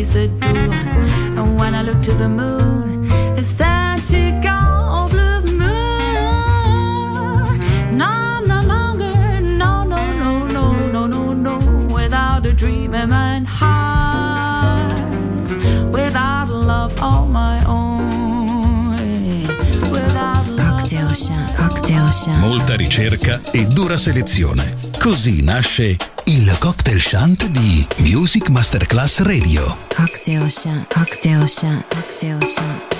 always do. And when I look to the moon, it's that she gone blue moon. No, no longer, no, no, no, no, no, no, no. Without a dream in my heart, without love on my own, without love. Cocktail Shant. Cocktail Shant. Molta ricerca e dura selezione. Così nasce cocktail shunt di Music Masterclass Radio. Cocktail shunt, cocktail shunt, cocktail shunt.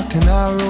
dark and narrow.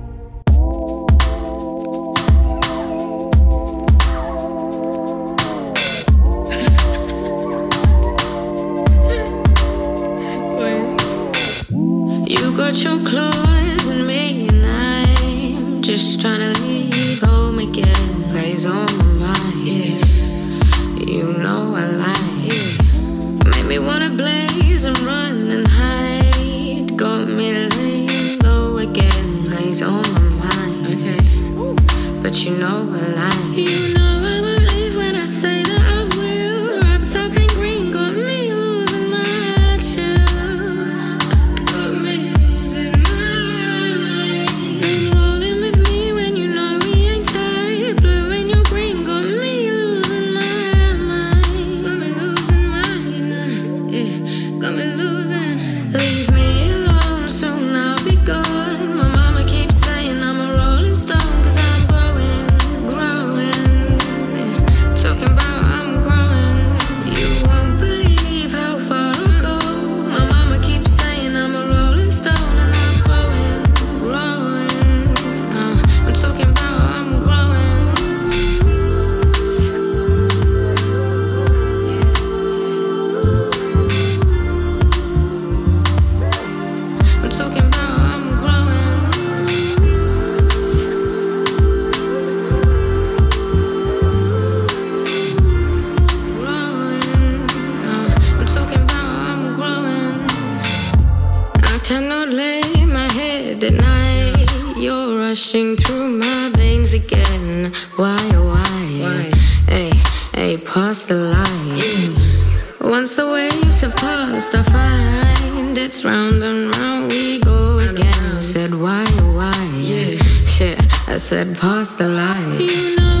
why, oh, why? why? Hey, hey, pass the line. Once the waves have passed, I find it's round and round we go again. Said why, oh, why? Yeah. Shit, I said pass the line. You know